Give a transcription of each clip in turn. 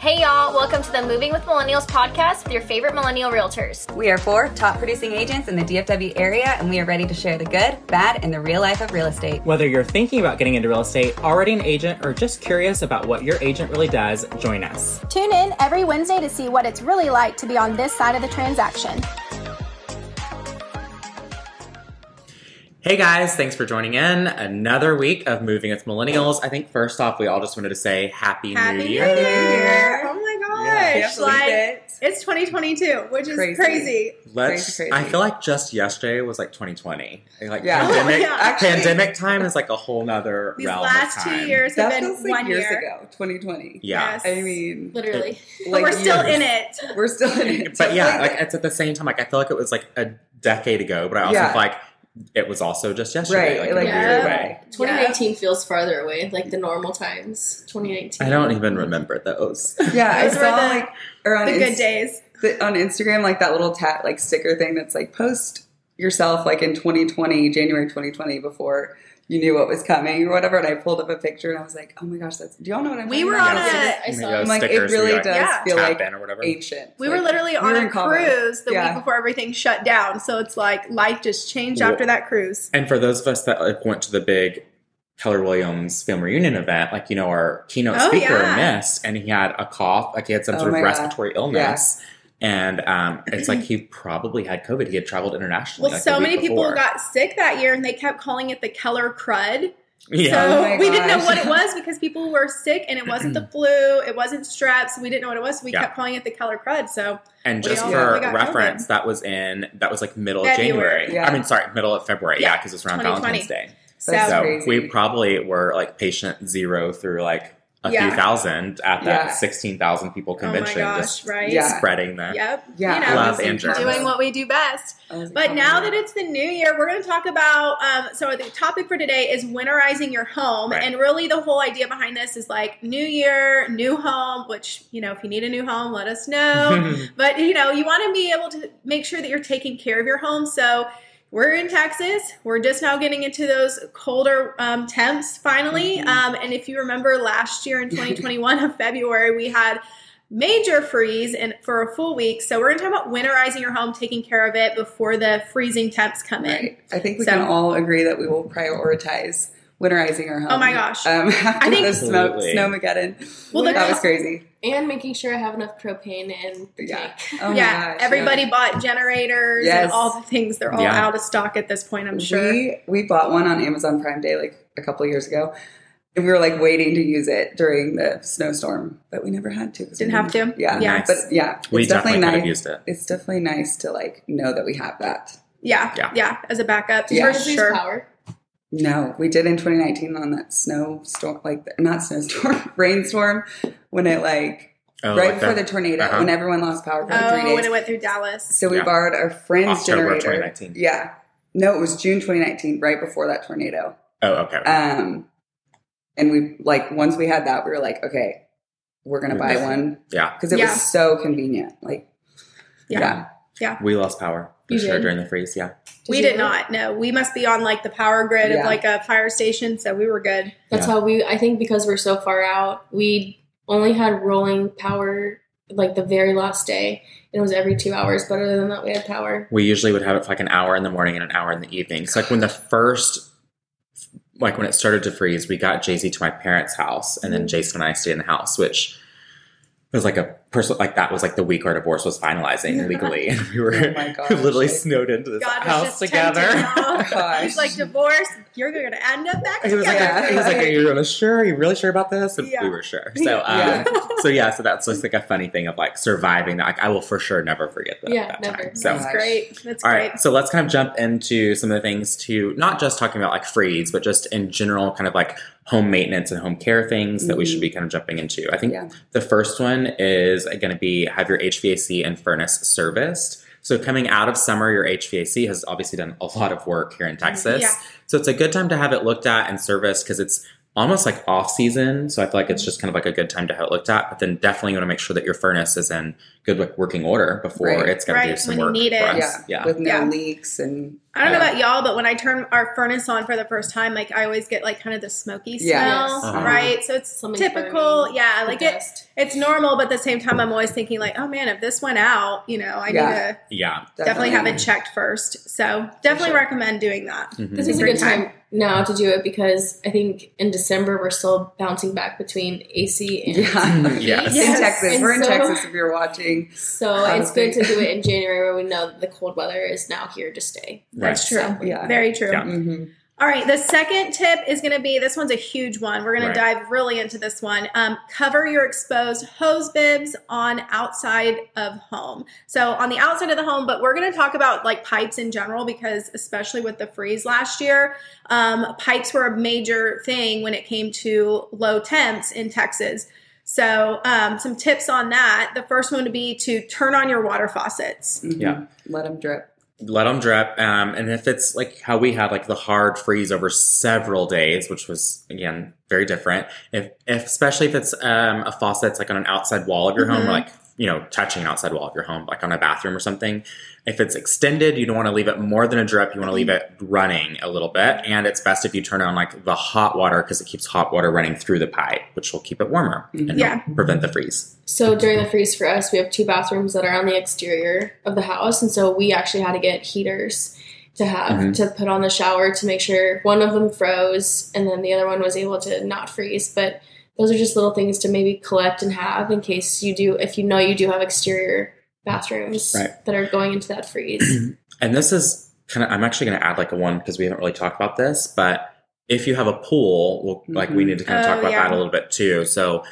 Hey y'all, welcome to the Moving with Millennials podcast with your favorite millennial realtors. We are four top producing agents in the DFW area, and we are ready to share the good, bad, and the real life of real estate. Whether you're thinking about getting into real estate, already an agent, or just curious about what your agent really does, join us. Tune in every Wednesday to see what it's really like to be on this side of the transaction. Hey guys, thanks for joining in. Another week of Moving with Millennials. I think first off, we all just wanted to say Happy, Happy New New Year. Year! Oh my gosh! Can't like it. it's 2022, which is Crazy. crazy. Let's. Crazy, crazy. I feel like just yesterday was like 2020. Like Yeah. pandemic. Oh, yeah. Actually- pandemic time is like a whole nother These realm last of two years have That been feels like one years year. ago, 2020. Yeah. Yes. I mean, Literally. But like we're still years. in it. We're still in it. But yeah, like it's at the same time. Like I feel like it was like a decade ago, but I also Yeah. feel like it was also just yesterday. Right, Like, like, in a weird yeah. way. 2019 feels farther away, like the normal times. 2019. I don't even remember those. yeah, I Those saw the- like or on The good Inst- days. the- on Instagram, like that little tat like sticker thing that's like post yourself like in 2020, January 2020, before you knew what was coming or whatever. And I pulled up a picture and I was like, oh my gosh, that's. Do y'all know what I'm? We were about? on Yeah. a. I saw. Those I'm like, it really does Yeah. feel like or whatever. ancient. We Like, were literally we on were a cruise the Yeah. week before everything shut down. So it's like life just changed Well- after that cruise. And for those of us that like, went to the big Keller Williams Family Reunion event, like you know, our keynote Oh, speaker yeah. missed, and he had a cough, like he had some Oh sort of my God. respiratory illness, and um, it's like he probably had COVID. He had traveled internationally. Well, like, so many week people got sick that year, and they kept calling it the Keller crud. yeah. So Oh my we didn't know what it was because people were sick, and it wasn't the flu, it wasn't strep, so we didn't know what it was. So we Yeah. kept calling it the Keller crud. So and we just all for reference, COVID. that was in that was like middle of February. January. Yeah. I mean, sorry, middle of February. Yeah, Yeah, because it's around Valentine's Day. That's So- So crazy. we probably were like patient zero through like a Yeah. few thousand at that Yeah. sixteen thousand people oh my convention, gosh, just right? Yeah. spreading the Yep. Yeah, You know, love I was in and germs. Doing what we do best. I But Cabo. now that it's the new year, we're going to talk about. Um, so the topic for today is winterizing your home, Right. and really the whole idea behind this is like new year, new home. Which you know, if you need a new home, let us know. but you know, you want to be able to make sure that you're taking care of your home. So we're in Texas. We're just now getting into those colder um, temps finally. Mhm. Um, and if you remember last year in 2021 of February, we had major freeze and for a full week. So we're going to talk about winterizing your home, taking care of it before the freezing temps come in. Right. I think we So- can all agree that we will prioritize winterizing our home. Oh my gosh. Um, after I think- the smoke, Absolutely. snowmageddon. Well, the- that was crazy. and making sure I have enough propane in the Yeah. tank. Oh my yeah, gosh, everybody yeah. bought generators Yes. and all the things. They're all Yeah. out of stock at this point, I'm sure. We we bought one on Amazon Prime Day like a couple years ago. And we were like waiting to use it during the snowstorm, but we never had to. we Didn't have to? Yeah, Yeah. Nice. but yeah, it's we definitely, could nice. used it. It's definitely nice to like know that we have that. yeah, yeah, Yeah. as a backup. Yeah. Emergency sure. power. No, we did in 2019 on that snowstorm, like not snowstorm, rainstorm, when it like Oh, right like before that- the tornado, uh-huh. when everyone lost power for like three Oh, days. when it went through Dallas. So we Yeah. borrowed our friend's October generator. 2019. Yeah. No, it was June 2019, right before that tornado. Oh, okay. Um, and we like once we had that, we were like, okay, we're gonna buy one yeah, because it Yeah. was so convenient. Like, Yeah. yeah, we lost power for You sure did? during the freeze. Yeah, we did not. No, we must be on like the power grid Yeah. of like a fire station, so we were good. That's Yeah. how we. I think because we're so far out, we only had rolling power like the very last day. And it was every two hours, but other than that, we had power. we usually would have it for like an hour in the morning and an hour in the evening. So like when the first, like when it started to freeze, we got Jay Z to my parents' house, and then Mhm. Jason and I stayed in the house, which was like a person like that was like the week our divorce was finalizing legally, and we were Oh my gosh. we literally snowed into this God house together. tempting y'all. Gosh. He's like divorce. You're going to end up back He was like, together. he was like, "Are you really sure? Are you really sure about this?" And Yeah. we were sure. So, um, Yeah. so yeah, so that's just like a funny thing of like surviving that. Like, I will for sure never forget that. Yeah, that never. Time. So, That's great. That's all great. right, so let's kind of jump into some of the things to not just talking about like freeze, but just in general, kind of like home maintenance and home care things that we should be mm-hmm. kind of jumping into. I think Yeah. the first one is going to be have your HVAC and furnace serviced. So coming out of summer, your HVAC has obviously done a lot of work here in mm-hmm. Texas. Yeah. So it's a good time to have it looked at and serviced because it's almost like off season. So I feel like it's mm-hmm. just kind of like a good time to have it looked at. But then definitely you want to make sure that your furnace is in good like, working order before Right. it's going to do Right, some when you work need for it. us. Yeah, Yeah. with no Yeah. leaks and I don't know about y'all, but when I turn our furnace on for the first time, like I always get like kind of the smoky Yeah. smell, Yes. Uh-huh. right? So it's Something's typical. burning, Yeah, the like it, it's normal, but at the same time, I'm always thinking like, oh man, if this went out, you know, I Yeah. need to Yeah. definitely have it checked first. So definitely sure. recommend doing that. Mhm. This is a a great good time now to do it because I think in December we're still bouncing back between AC and Yeah. Yes. Yes. in Texas. And We're in so- Texas if you're watching. So it's good to do it in January where we know that the cold weather is now here to stay. That's Right. true. Yeah. Very true. Yeah. hmm All right, the second tip is going to be this one's a huge one. We're going Right. to dive really into this one. Um, cover your exposed hose bibs on outside of home. So on the outside of the home, but we're going to talk about like pipes in general because especially with the freeze last year, um, pipes were a major thing when it came to low temps in Texas. So um, some tips on that. The first one would be to turn on your water faucets. Yeah. Let them drip. Let them drip. Um, and if it's like how we had like the hard freeze over several days, which was again very different. If, if especially if it's um, a faucet that's like on an outside wall of your home, Mhm. or like you know touching an outside wall of your home, like on a bathroom or something. If it's extended, you don't want to leave it more than a drip. You want to leave it running a little bit, and it's best if you turn on like the hot water because it keeps hot water running through the pipe, which will keep it warmer and Yeah. prevent the freeze. So during the freeze for us, we have two bathrooms that are on the exterior of the house, and so we actually had to get heaters to have Mhm. to put on the shower to make sure one of them froze and then the other one was able to not freeze. But those are just little things to maybe collect and have in case you do, if you know you do have exterior bathrooms Right. that are going into that freeze. And this is kind of, I'm actually going to add like a one because we haven't really talked about this, but if you have a pool, well, like we need to kind of talk Oh, about yeah. that a little bit too. So,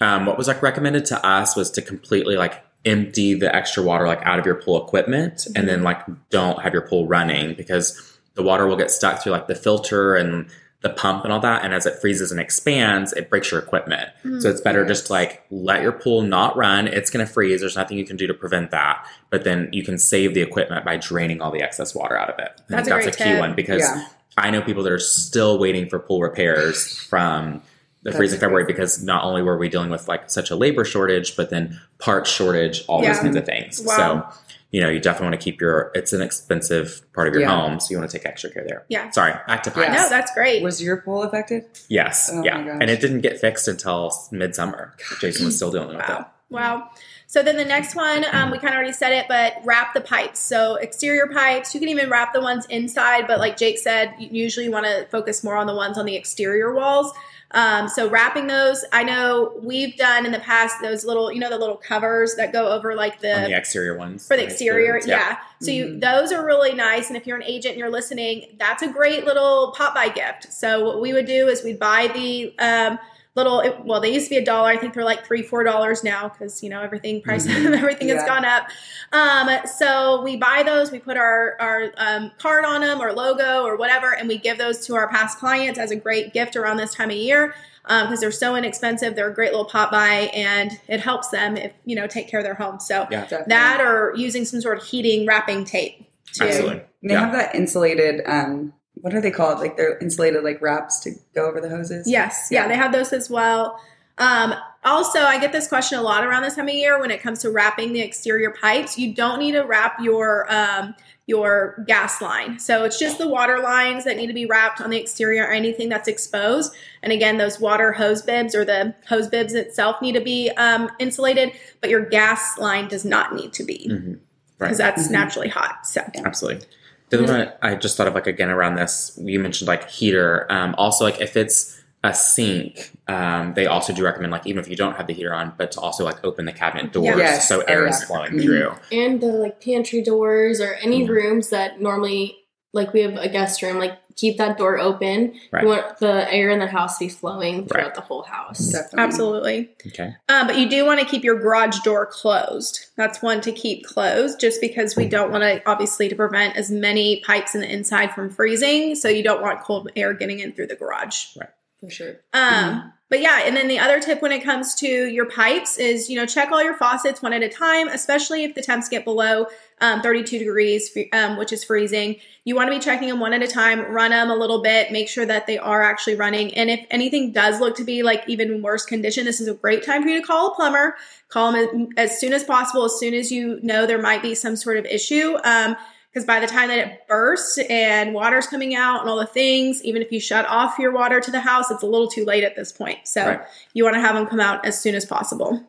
um, what was like recommended to us was to completely like empty the extra water like out of your pool equipment and then like don't have your pool running because the water will get stuck through like the filter and the pump and all that. And as it freezes and expands, it breaks your equipment. So it's better mm-hmm. just to like let your pool not run. It's going to freeze. There's nothing you can do to prevent that. But then you can save the equipment by draining all the excess water out of it. I That's a great key tip. one because Yeah. I know people that are still waiting for pool repairs from the That's freeze in February because not only were we dealing with like such a labor shortage, but then parts shortage, all Yeah. those kinds of things. Wow. So, you know, you definitely want to keep your, it's an expensive part of your Yeah. home. So you want to take extra care there. Yeah. Sorry, back to pipes. Yeah. No, that's great. Was your pool affected? Yes. Oh my yeah. gosh. And it didn't get fixed until midsummer. Jason was still dealing with it. Wow. Wow. So then the next one, um, we kind of already said it, but wrap the pipes. So exterior pipes, you can even wrap the ones inside, but like Jake said, you usually want to focus more on the ones on the exterior walls. Um, so wrapping those, I know we've done in the past those little, you know, the little covers that go over like On the exterior ones. for the Like exterior the- yeah, so you those are really nice and if you're an agent and you're listening that's a great little pop by gift so what we would do is we'd buy the um, little it, well they used to be a dollar i think they're like three four dollars now because you know everything price everything has gone up um, so we buy those we put our our um, card on them or logo or whatever and we give those to our past clients as a great gift around this time of year because they're so inexpensive they're a great little pop by and it helps them if you know take care of their home so Yeah. That or using some sort of heating wrapping tape too. Absolutely. And they Yeah. have that insulated. Um, what are they called? Like they're insulated like wraps to go over the hoses. Yes, yeah, Yeah. they have those as well. Um, also, I get this question a lot around this time of year when it comes to wrapping the exterior pipes. You don't need to wrap your um, your gas line, so it's just the water lines that need to be wrapped on the exterior or anything that's exposed. And again, those water hose bibs or the hose bibs itself need to be um, insulated, but your gas line does not need to be because Right. that's naturally hot. So Absolutely. The other one I just thought of like again around this, you mentioned like heater. Um, also like if it's a sink, um, they also do recommend like even if you don't have the heater on, but to also like open the cabinet doors Yes. so air yeah. is flowing through. and the like pantry doors or any Mhm. rooms that normally like we have a guest room like keep that door open Right. you want the air in the house to be flowing throughout Right. the whole house Definitely. absolutely. Okay. Um, but you do want to keep your garage door closed. That's one to keep closed, just because we don't want to, obviously, to prevent as many pipes in the inside from freezing. So you don't want cold air getting in through the garage. Right. Sure. Um, but yeah, and then the other tip when it comes to your pipes is, you know, check all your faucets one at a time, especially if the temps get below um, 32 degrees, um, which is freezing. You want to be checking them one at a time, run them a little bit, make sure that they are actually running. And if anything does look to be like even worse condition, this is a great time for you to call a plumber. Call them as soon as possible, as soon as you know there might be some sort of issue. Um, because by the time that it bursts and water's coming out and all the things, even if you shut off your water to the house, it's a little too late at this point. So Right. you want to have them come out as soon as possible.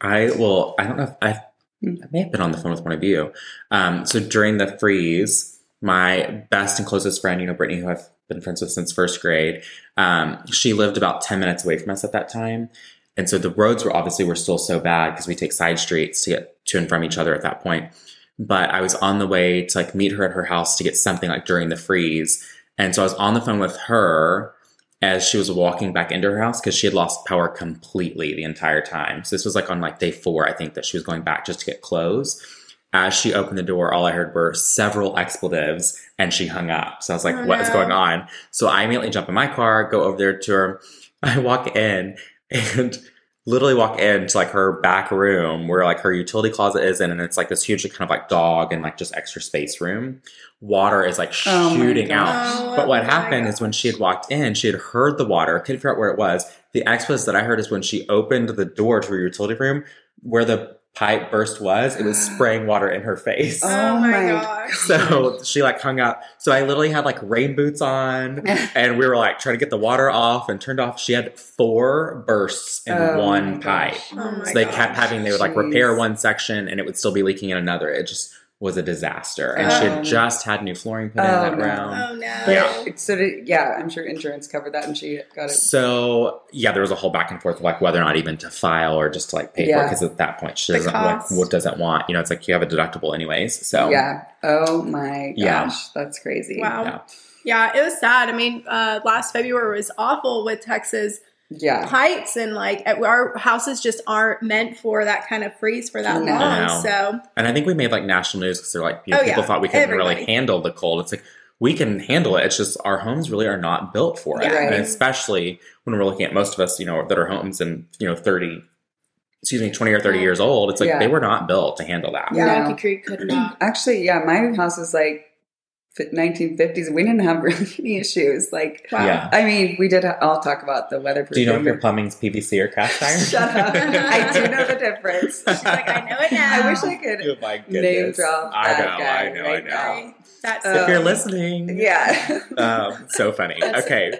I will. I don't know if I, I may have been on the phone with one of you. Um, so during the freeze, my best and closest friend, you know, Brittany, who I've been friends with since first grade, um, she lived about ten minutes away from us at that time, and so the roads were obviously were still so bad because we take side streets to get to and from each other at that point. But I was on the way to like meet her at her house to get something like during the freeze, and so I was on the phone with her as she was walking back into her house because she had lost power completely the entire time. So this was like on like day four, I think, that she was going back just to get clothes. As she opened the door, all I heard were several expletives and she hung up. So I was like, Oh, what is no. going on? So I immediately jump in my car, go over there to her. I walk in and literally walk into like her back room where like her utility closet is in and it's like this huge kind of like dog and like just extra space room. Water is like Oh shooting gosh. out. Oh But what my happened is when she had walked in, she had heard the water, couldn't figure out where it was. The expletives that I heard is when she opened the door to her utility room, where the pipe burst was, it was spraying water in her face. Oh, Oh my, my gosh. So she like hung up. So I literally had like rain boots on, and we were like trying to get the water off and turned off. She had four bursts in Oh one my pipe. gosh. Oh my So they gosh. kept having, they would like Jeez. repair one section and it would still be leaking in another. It just was a disaster. And she Um, had just had new flooring put in oh, that no. room. Oh no. But Yeah. so did, yeah, I'm sure insurance covered that, and she got it. So yeah, there was a whole back and forth of like whether or not even to file or just to like pay for it because at that point she The doesn't like what doesn't want you know it's like you have a deductible anyways. So Yeah. Oh my gosh, Yeah. that's crazy. Wow. Yeah. Yeah, it was sad. I mean, uh, last February was awful with Texas Yeah. heights and like our houses just aren't meant for that kind of freeze for that No. long. So and I think we made like national news because they're like you know, Oh, people yeah. thought we couldn't Everybody. really handle the cold. It's like we can handle it. It's just our homes really are not built for it, Yeah. Right. and especially when we're looking at most of us, you know, that are homes and you know thirty, excuse me, twenty or thirty Yeah. years old. It's like Yeah. they were not built to handle that. Yeah. Rocky Creek could not. Actually, yeah, my house is like fi- 1950s. We didn't have really any issues. Like, wow. Yeah. I mean, we did. I'll talk about the weatherproof. Do you know if your plumbing's PVC or cast iron? Shut up! I do know the difference. She's like, I know it now. I wish I could. Oh my Name drop I that know, guy I know, right I know. now. That's Uh, If you're Um, listening, Yeah. um, so funny. That's- okay,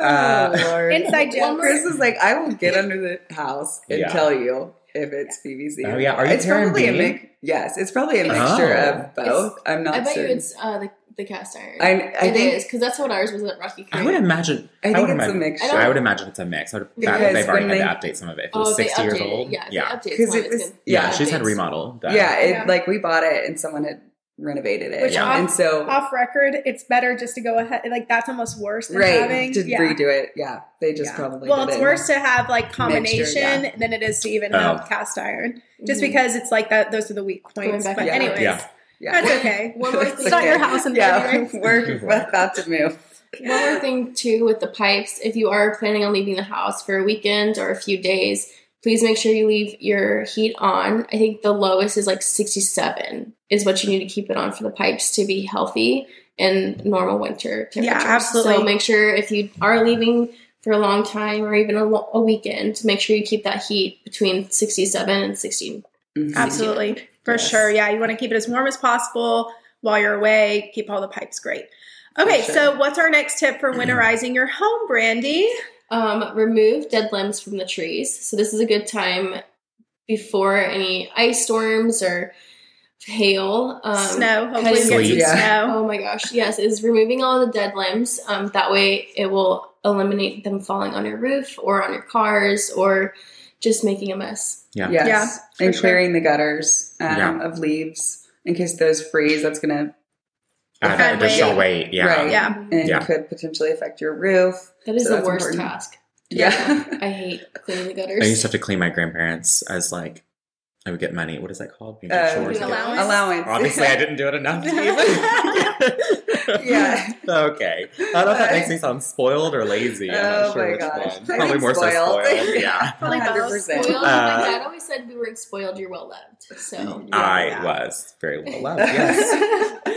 oh Uh, Lord. Inside joke. Chris is like, I will get under the house and Yeah. tell you if it's PVC. Oh, yeah. Are you It's probably a mix. Yes, it's probably a mixture Oh. of both. I'm not I bet certain. you it's uh, the, the cast iron. I, I It think is because that's what ours was at Rocky Creek. I would imagine. I think would it's a imagine, mixture. I would imagine it's a mix. I would, Because they've already when had to update some of it. If it Oh, was if they years updated old, Yeah, yeah, because it was yeah. yeah, She's had updates. remodel. yeah, it Yeah. like we bought it and someone had renovated it, Which Yeah. off, and so off record, it's better just to go ahead. Like that's almost worse than right having to yeah. redo it. Yeah, they just Yeah. probably Well, it's it. worse to have like combination yeah. than it is to even Oh. have cast iron, just Mhm. because it's like that. Those are the weak points. But and anyways, Yeah. Yeah, that's okay. One more thing. It's not your house in yeah, 30 years. we're about to move. One more thing too with the pipes, if you are planning on leaving the house for a weekend or a few days, please make sure you leave your heat on. I think the lowest is like 67 is what you need to keep it on for the pipes to be healthy in normal winter temperatures. Yeah, absolutely. So make sure if you are leaving for a long time or even a, lo- a weekend, make sure you keep that heat between 67 and 60. Mhm. Absolutely, for Yes. sure. Yeah, you want to keep it as warm as possible while you're away. Keep all the pipes great. Okay, sure. so what's our next tip for winterizing your home, Brandie? Um, remove dead limbs from the trees. So this is a good time before any ice storms or hail. Um, snow. Hopefully, cutting- we get some Yeah. snow. Oh my gosh, yes, is removing all the dead limbs. Um, that way it will eliminate them falling on your roof or on your cars or just making a mess. Yeah. Yes, Yeah, for and sure. clearing the gutters um, Yeah. of leaves in case those freeze. That's gonna Add Add additional weight. weight. Yeah. Right. Yeah. and Yeah. could potentially affect your roof. That is So the worst important. task. Yeah. I hate cleaning the gutters. I used to have to clean my grandparents as like I would get money. What is that called? You Uh, get chores. Allowance? Allowance. Obviously, I didn't do it enough. Yeah. okay. I don't know if that makes me sound spoiled or lazy. I'm Oh not sure my which gosh. one. I Probably more spoiled. so spoiled. Yeah. Probably both. 100%. Spoiled. Uh, my dad always said we weren't spoiled, you're well loved. So I Yeah. was very well loved. Yes.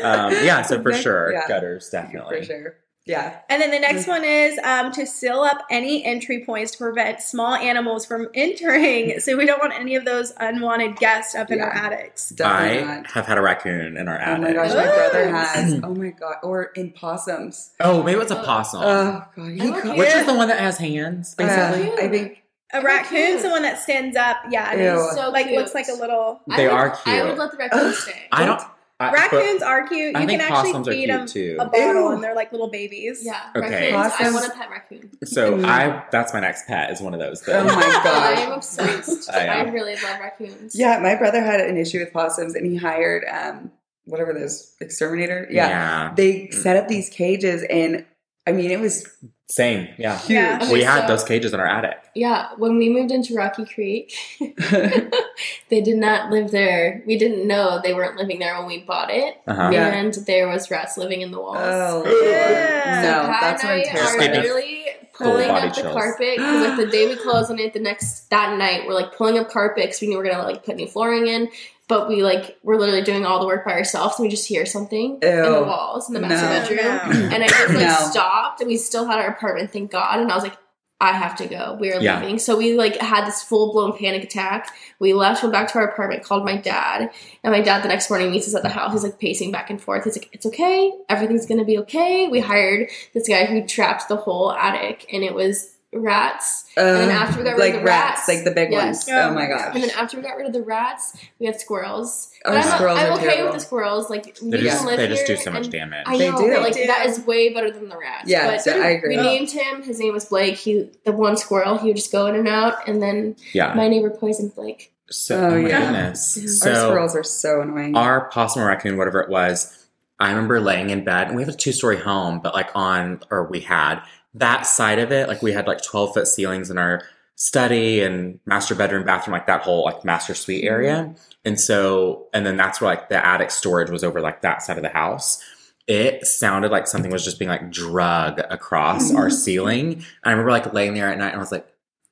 um, yeah. So for sure, Yeah. gutters definitely. For sure. Yeah. And then the next one is um, to seal up any entry points to prevent small animals from entering. So we don't want any of those unwanted guests up in our attics. Definitely I not. have had a raccoon in our attic. Oh attic. my gosh, my brother has. Oh my god, or in possums. Oh, maybe it's a possum. Oh god, co- okay. Which is the one that has hands, basically? Uh, I think A raccoon's the one that stands up. Yeah, it Ew. So like cute. looks like a little. I They would- are I would let the raccoon stay. I don't. I, Raccoons are cute. I You think can actually possums are feed cute them too. a bottle, Ew. and they're like little babies. Yeah, Okay. raccoons. I want a pet raccoon. So Mm. I that's my next pet is one of those. Oh my gosh. I am obsessed. I I, really love raccoons. yeah, my brother had an issue with possums, and he hired um whatever those exterminator. Yeah, yeah. they set up these cages, and I mean it was Same. Yeah. huge. Yeah. Okay, we had so- those cages in our attic. Yeah, when we moved into Rocky Creek, they did not live there. We didn't know they weren't living there when we bought it, Uh-huh. Yeah. and there was rats living in the walls. oh Yeah. So no, Pat that's and what I'm I terrified are of. literally Full pulling body up the chills. carpet because like the day we closed on it, the next that night we're like pulling up carpet because we knew we were gonna like put new flooring in. But we like we're literally doing all the work by ourselves, and we just hear something in the walls in the master No. bedroom. And I just like No. stopped, and we still had our apartment, thank God. And I was like, I have to go. We are Yeah. leaving. So we like had this full blown panic attack. We left, went back to our apartment, called my dad, and my dad the next morning meets us at the house. He's like pacing back and forth. He's like, "It's okay. Everything's gonna be okay." We hired this guy who trapped the whole attic, and it was rats. Uh, then after we got rid like of the rats- like the big Yes. ones. Oh my gosh. And then after we got rid of the rats, we had squirrels. Oh, But I'm, squirrels I'm are okay terrible. with the squirrels. Like They we just can live they just do so much damage. I They know, do. but like do. that is way better than the rats. Yeah, but so I agree. we named him. His name was Blake. He the one squirrel. He would just go in and out, and then yeah. my neighbor poisoned Blake. So Oh, oh, my yeah. goodness. Our So Our squirrels are so annoying. our possum or raccoon, whatever it was, I remember laying in bed, and we have a two story home, but like on, or we had that side of it, like we had like 12 foot ceilings in our study and master bedroom, bathroom, like that whole like master suite mm-hmm. area. And so, and then that's where like the attic storage was over like that side of the house. It sounded like something was just being like drug across our mm-hmm. ceiling. And I remember like laying there at night and I was like,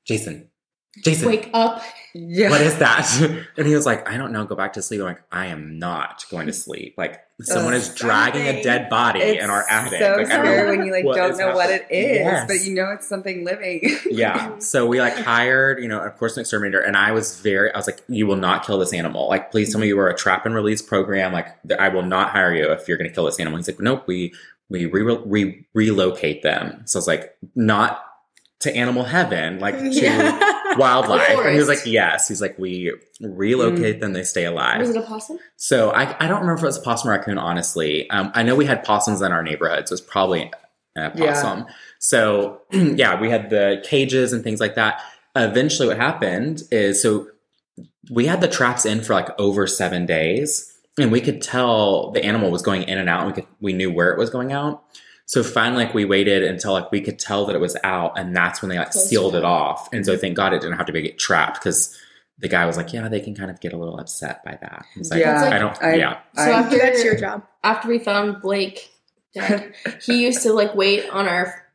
Jason, Jason, Wake up! yeah. what is that? And he was like, I don't know, go back to sleep. I'm like, I am not going to sleep. Like someone is dragging a dead body It's in our attic. so Like, scary when you like don't know what it is, Yes. but you know it's something living. Yeah. So we like hired, you know, of course, an exterminator. And I was very, I was like, you will not kill this animal. Like, please tell me you were a trap and release program. Like, I will not hire you if you're going to kill this animal. He's like, nope, we, we re- re- relocate them. So I was like, not to animal heaven, like to Yeah. wildlife. And he was like, yes. He's like, we relocate them, they stay alive. Was it a possum? So I, I don't remember if it was a possum or raccoon, honestly. Um, I know we had possums in our neighborhood, so it's probably a Yeah. possum. So yeah, we had the cages and things like that. Eventually, what happened is so we had the traps in for like over seven days, and we could tell the animal was going in and out. And we could we knew where it was going out. So finally, like we waited until like we could tell that it was out, and that's when they like Closed sealed it it off. And so mm-hmm. thank God it didn't have to be get trapped because the guy was like, "Yeah, they can kind of get a little upset by that." It's like, Yeah, I don't. I- yeah, So I- after That's your job. after we found Blake dead, he used to like wait on our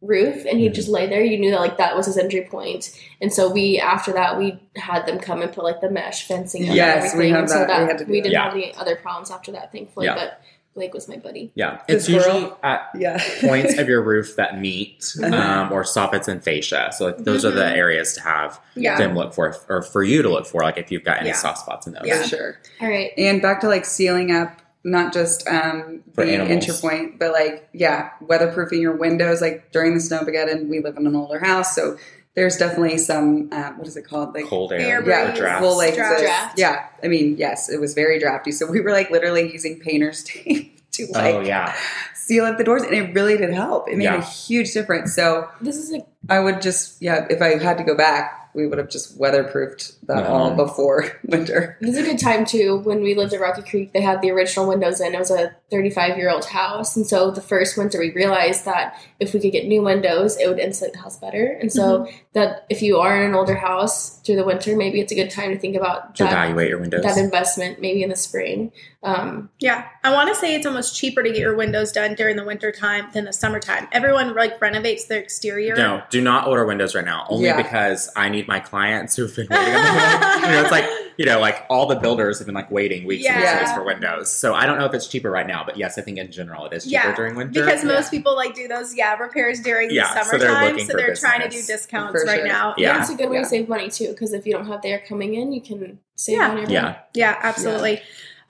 roof and he'd mm-hmm. just lay there. You knew that like that was his entry point. And so we after that we had them come and put like the mesh fencing Yes, and we everything. have and so that. We had to do we didn't Yeah. have any other problems after that, thankfully. Yeah. But Blake was my buddy. yeah. The It's usually squirrel? at yeah. points of your roof that meet Uh-huh. um, or soffits and fascia. So like, those are the areas to have Yeah. them look for, or for you to look for, like if you've got any Yeah. soft spots in those. Yeah. Sure. All right. And back to like sealing up not just um For the animals. entry point, but like yeah, weatherproofing your windows. Like during the snowmageddon, we live in an older house, so there's definitely some uh, what is it called? Like Cold air, Air yeah, or drafts. well, like Draft. the- Draft. yeah. I mean, yes, it was very drafty. So we were like literally using painter's tape to like oh yeah, seal up the doors, and it really did help. It made Yeah. a huge difference. So This is like I would just yeah, if I had to go back, we would have just weatherproofed that Mhm. all before winter. It was a good time too when we lived at Rocky Creek. They had the original windows in. It was a 35 year old house, and so the first winter we realized that if we could get new windows, it would insulate the house better. And so Mm-hmm. that if you are in an older house through the winter, maybe it's a good time to think about To that, evaluate your windows. that investment maybe in the spring. Um, Yeah, I want to say it's almost cheaper to get your windows done during the winter time than the summertime. Everyone like renovates their exterior. No, do not order windows right now. Only Yeah. because I need my clients who've been waiting. on the you know, it's like you know, like all the builders have been like waiting weeks and weeks for windows. So I don't know if it's cheaper right now, but yes, I think in general it is cheaper Yeah, during winter. because most people like do those yeah repairs during Yeah, the so they're summertime, so they're trying to do discounts For right sure. now. Yeah. and it's a good way Yeah. to save money too, because if you don't have the air coming in, you can save Yeah. on your yeah, yeah, absolutely.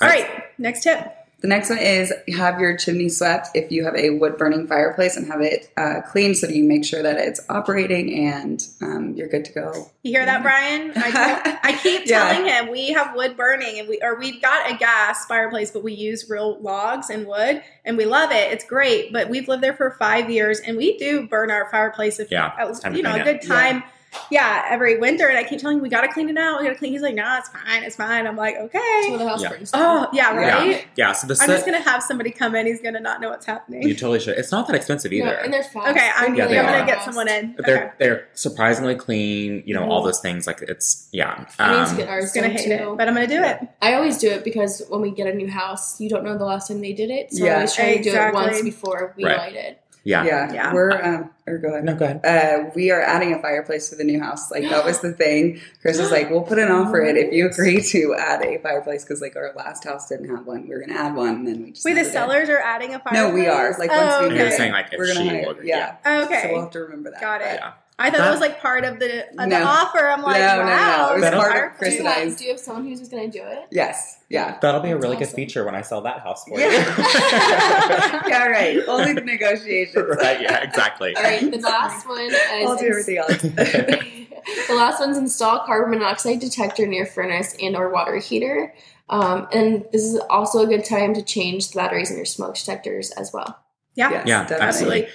All right, next tip. The next one is have your chimney swept if you have a wood burning fireplace and have it uh, cleaned so that you make sure that it's operating and um, you're good to go. You hear that, Brian? I, I keep Yeah. telling him we have wood burning, and we or we've got a gas fireplace, but we use real logs and wood, and we love it. It's great, but we've lived there for five years, and we do burn our fireplace if Yeah, it's time you know a good time. Yeah. Every winter, and I keep telling him we got to clean it out. We got to clean. He's like, "No, it's fine. It's fine." I'm like, So "Okay." the house Yeah. burns. down. Oh yeah, Yeah. right. yeah. So the I'm just gonna have somebody come in. He's gonna not know what's happening. you totally should. It's not that expensive No, either. and they're fast. Okay, I'm, Yeah, I'm gonna get someone in. But they're they're surprisingly clean. You know all those things. Like it's yeah. I need to Um, get ours gonna done, hate too. it, but I'm gonna do it. I always do it because when we get a new house, you don't know the last time they did it. So Yeah. I always try to do it once before we Right. light it. Yeah. Yeah, Yeah. we're um, or go ahead. No, go ahead. Uh, we are adding a fireplace to the new house. Like that was the thing. Chris was like, "We'll put an offer in if you agree to add a fireplace because like our last house didn't have one. We were gonna add one, and then we just Wait, the added it. sellers are adding a fireplace. No, we are. Like once oh, we And okay. you're saying like if we're gonna she hire. will, yeah. Okay. So we'll have to remember that. Got it. yeah. I thought That- it was like part of the uh, the offer. I'm like, No, no, no. wow, It was there's a part of. Chris Do and you, have, do you have someone who's just going to do it? Yes. Yeah. That'll be a That's really good feature when I sell that house for Yeah. you. yeah. Right. Only the negotiations. right. Yeah. Exactly. All right, the last one is I'll do everything else. the last one's install carbon monoxide detector near furnace and or water heater. Um, and this is also a good time to change the batteries in your smoke detectors as well. Yeah. Yes, Yeah, definitely. absolutely.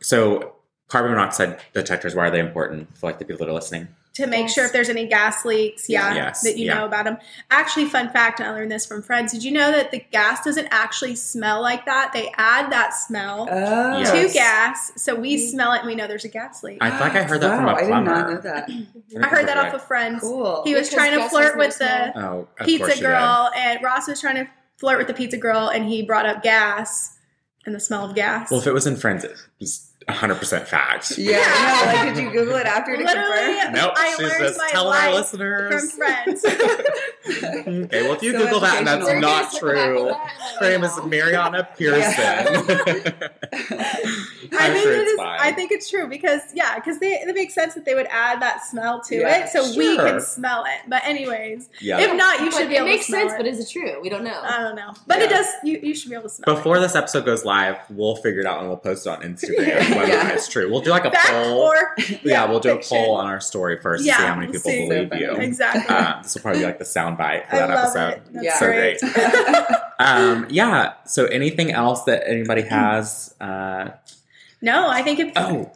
So carbon monoxide detectors, why are they important for like the people that are listening? To make Yes. sure if there's any gas leaks, yeah, Yes, that you yeah. know about them. Actually, fun fact, I learned this from friends. Did you know that the gas doesn't actually smell like that? They add that smell Oh. Yes. to gas, so we smell it and we know there's a gas leak. I think I heard that from Wow, a I did plumber. not know that. heard that off of friends. Cool. He was Because trying to flirt has no with the. Oh, pizza girl, and Ross was trying to flirt with the pizza girl, and he brought up gas and the smell of gas. Well, if it was in Friends, it was 100% fact. Yeah. No, like, did you Google it after to Literally, confirm? Nope, I she's learned just my telling our listeners. from friends. okay, well, if you So Google that and that's not Circle back on true, that and her name is. Mariana Pearson. I I'm think sure it's fine. I think it's true because yeah, because they it makes sense that they would add that smell to Yeah, it, so we can smell it. But anyways, yeah. if not, you But should be it able makes to smell sense, it. but is it true? We don't know. I don't know, but it does. You, you should be able to smell Before this episode goes live, we'll figure it out and we'll post it on Instagram whether Yeah. it's true. We'll do like a it. Fact poll. or yeah, we'll do fiction. a poll on our story first Yeah, to see how many people believe you. Exactly. Um, this will probably be like the sound bite for I that love episode. it. That's Yeah. So great. Um, yeah. So anything else that anybody has? Uh, no, I think it's. oh,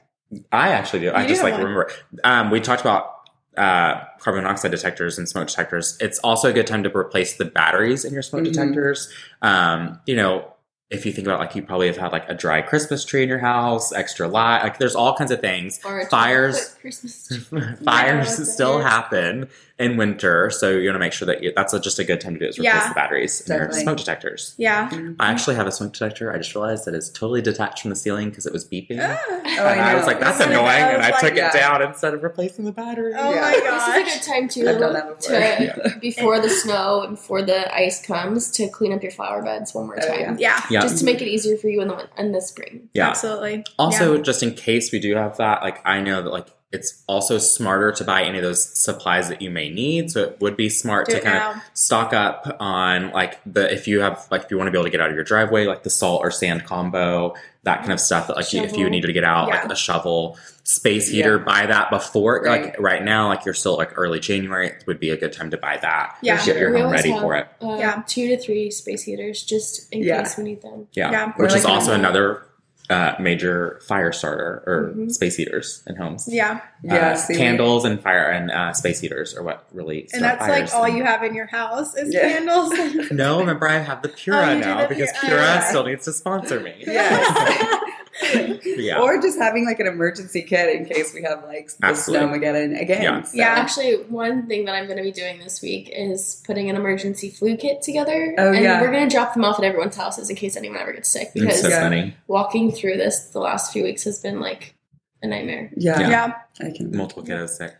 I actually do. I just do like one. remember. Um, we talked about uh, carbon monoxide detectors and smoke detectors. It's also a good time to replace the batteries in your smoke Mhm. detectors. Um, you know, if you think about like you probably have had like a dry Christmas tree in your house, extra light. Like there's all kinds of things. Or a Fires. Christmas tree. Fires that's still it. happen in winter, so you want to make sure that you, that's a, just a good time to do is replace Yeah. the batteries in your smoke detectors. yeah. I actually have a smoke detector. I just realized that it's totally detached from the ceiling because it was beeping. Ah. Oh, and I, was like, "That's One of annoying," and those, I like, took yeah. it down instead of replacing the battery. Oh Yeah. my This is a good time too I've done that before. to before the snow and before the ice comes to clean up your flower beds one more Oh, time. yeah. yeah. Yeah, Just to make it easier for you in the in the spring. yeah. Absolutely. Also, Yeah. just in case we do have that, like I know that like it's also smarter to buy any of those supplies that you may need. So it would be smart do to kind now. of stock up on like the if you have like if you want to be able to get out of your driveway, like the salt or sand combo, that kind of stuff. That like you, if you Shovel. needed to get out, Yeah. like a shovel, space heater, Yeah. buy that before. Right. Like right now, like you're still like early January, it would be a good time to buy that. Yeah. get your We home ready have, for it. Uh, Yeah. two to three space heaters just in Yeah. case we need them. Yeah, Yeah. which Or is like also a- another uh, major fire starter or Mhm. space heaters in homes. Yeah. Yeah, Uh, see, candles and fire and uh, space heaters are what really And that's fires. like all you have in your house is Yeah. candles. No, remember I have the Pura Oh, now the because Pura. Pura Yeah. still needs to sponsor me. Yes. yeah. Or just having like an emergency kit in case we have like the Absolutely. snowmageddon again. Yeah. So- Yeah. Actually, one thing that I'm going to be doing this week is putting an emergency flu kit together. Oh, and yeah. we're going to drop them off at everyone's houses in case anyone ever gets sick. Because so Yeah. funny. walking through this the last few weeks has been like a nightmare. Yeah. Yeah. yeah. I can. Multiple kiddos sick.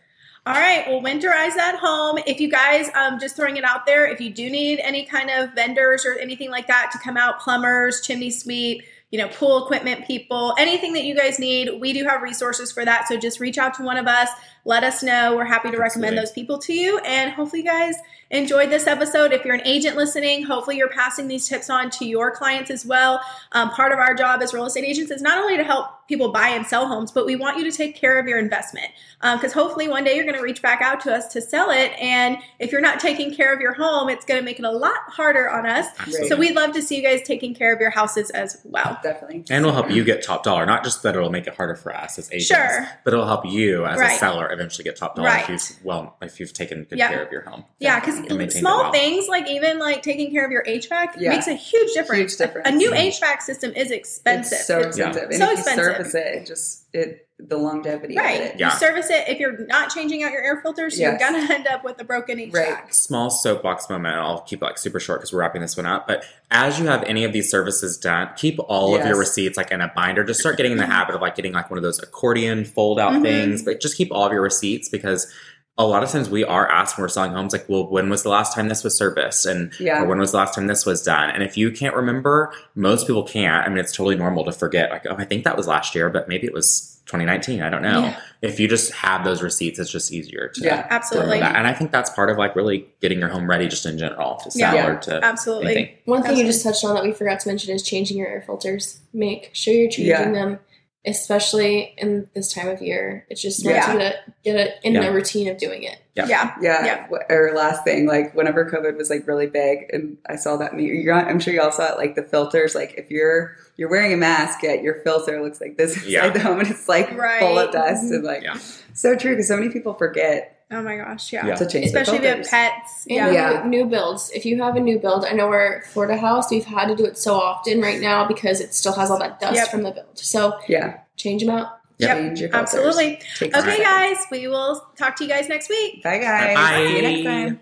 All right. Well, winterize at home. If you guys, um, just throwing it out there, if you do need any kind of vendors or anything like that to come out, plumbers, chimney sweep, you know, pool equipment people, anything that you guys need, we do have resources for that. So just reach out to one of us. Let us know. We're happy to recommend Absolutely. those people to you. And hopefully, you guys enjoyed this episode. If you're an agent listening, hopefully you're passing these tips on to your clients as well. Um, part of our job as real estate agents is not only to help people buy and sell homes, but we want you to take care of your investment because hopefully one day you're going to reach back out to us to sell it. And if you're not taking care of your home, it's going to make it a lot harder on us. Absolutely. So we'd love to see you guys taking care of your houses as well. Definitely. and we'll help you get top dollar. Not just that it'll make it harder for us as agents, Sure. but it'll help you as Right. a seller eventually get top dollar Right. if you've well if you've taken good Yeah. care of your home. Yeah, because And maintained small well. things like even like taking care of your HVAC Yeah. makes a huge difference. Huge difference. A new Mhm. HVAC system is expensive. It's so It's- Yeah. expensive. And So if you expensive. service it, it just it the longevity of Right. it. Yeah. You service it if you're not changing out your air filters, you're gonna end up with a broken HVAC. Right. small soapbox moment. I'll keep it like super short because we're wrapping this one up. But as you have any of these services done, keep all of your receipts like in a binder. Just start getting in the habit of like getting like one of those accordion fold out Mhm. things. But just keep all of your receipts because a lot of times we are asked when we're selling homes like, well, when was the last time this was serviced? And Yeah. or when was the last time this was done? And if you can't remember, most people can't. I mean, it's totally normal to forget. Like, oh, I think that was last year, but maybe it was 2019. I don't know. Yeah. If you just have those receipts, it's just easier to Yeah, Absolutely. that. And I think that's part of like really getting your home ready just in general to sell Yeah. or to Absolutely. anything. One thing you just touched on that we forgot to mention is changing your air filters. Make sure you're changing Yeah. them, especially in this time of year. It's just smart Yeah. to get, get it in Yeah. a routine of doing it. Yeah. Yeah. Yeah. Yeah. Or last thing, like whenever COVID was like really big, and I saw that. me- You're, I'm sure you all saw it. Like the filters. Like if you're you're wearing a mask, yet your filter looks like this inside Yeah. the home, and it's like Right. full of dust and mm-hmm. like Yeah. so true because so many people forget Oh my gosh. Yeah. Yeah. to change. their Especially if you have pets. And Yeah. Yeah. new, new builds. If you have a new build, I know we're at Florida House. We've had to do it so often right now because it still has all that dust Yep. from the build. So Yeah, change them out. Yep. change your filters. Absolutely. Takes Okay, time. guys. We will talk to you guys next week. Bye guys. Bye-bye. See you next time.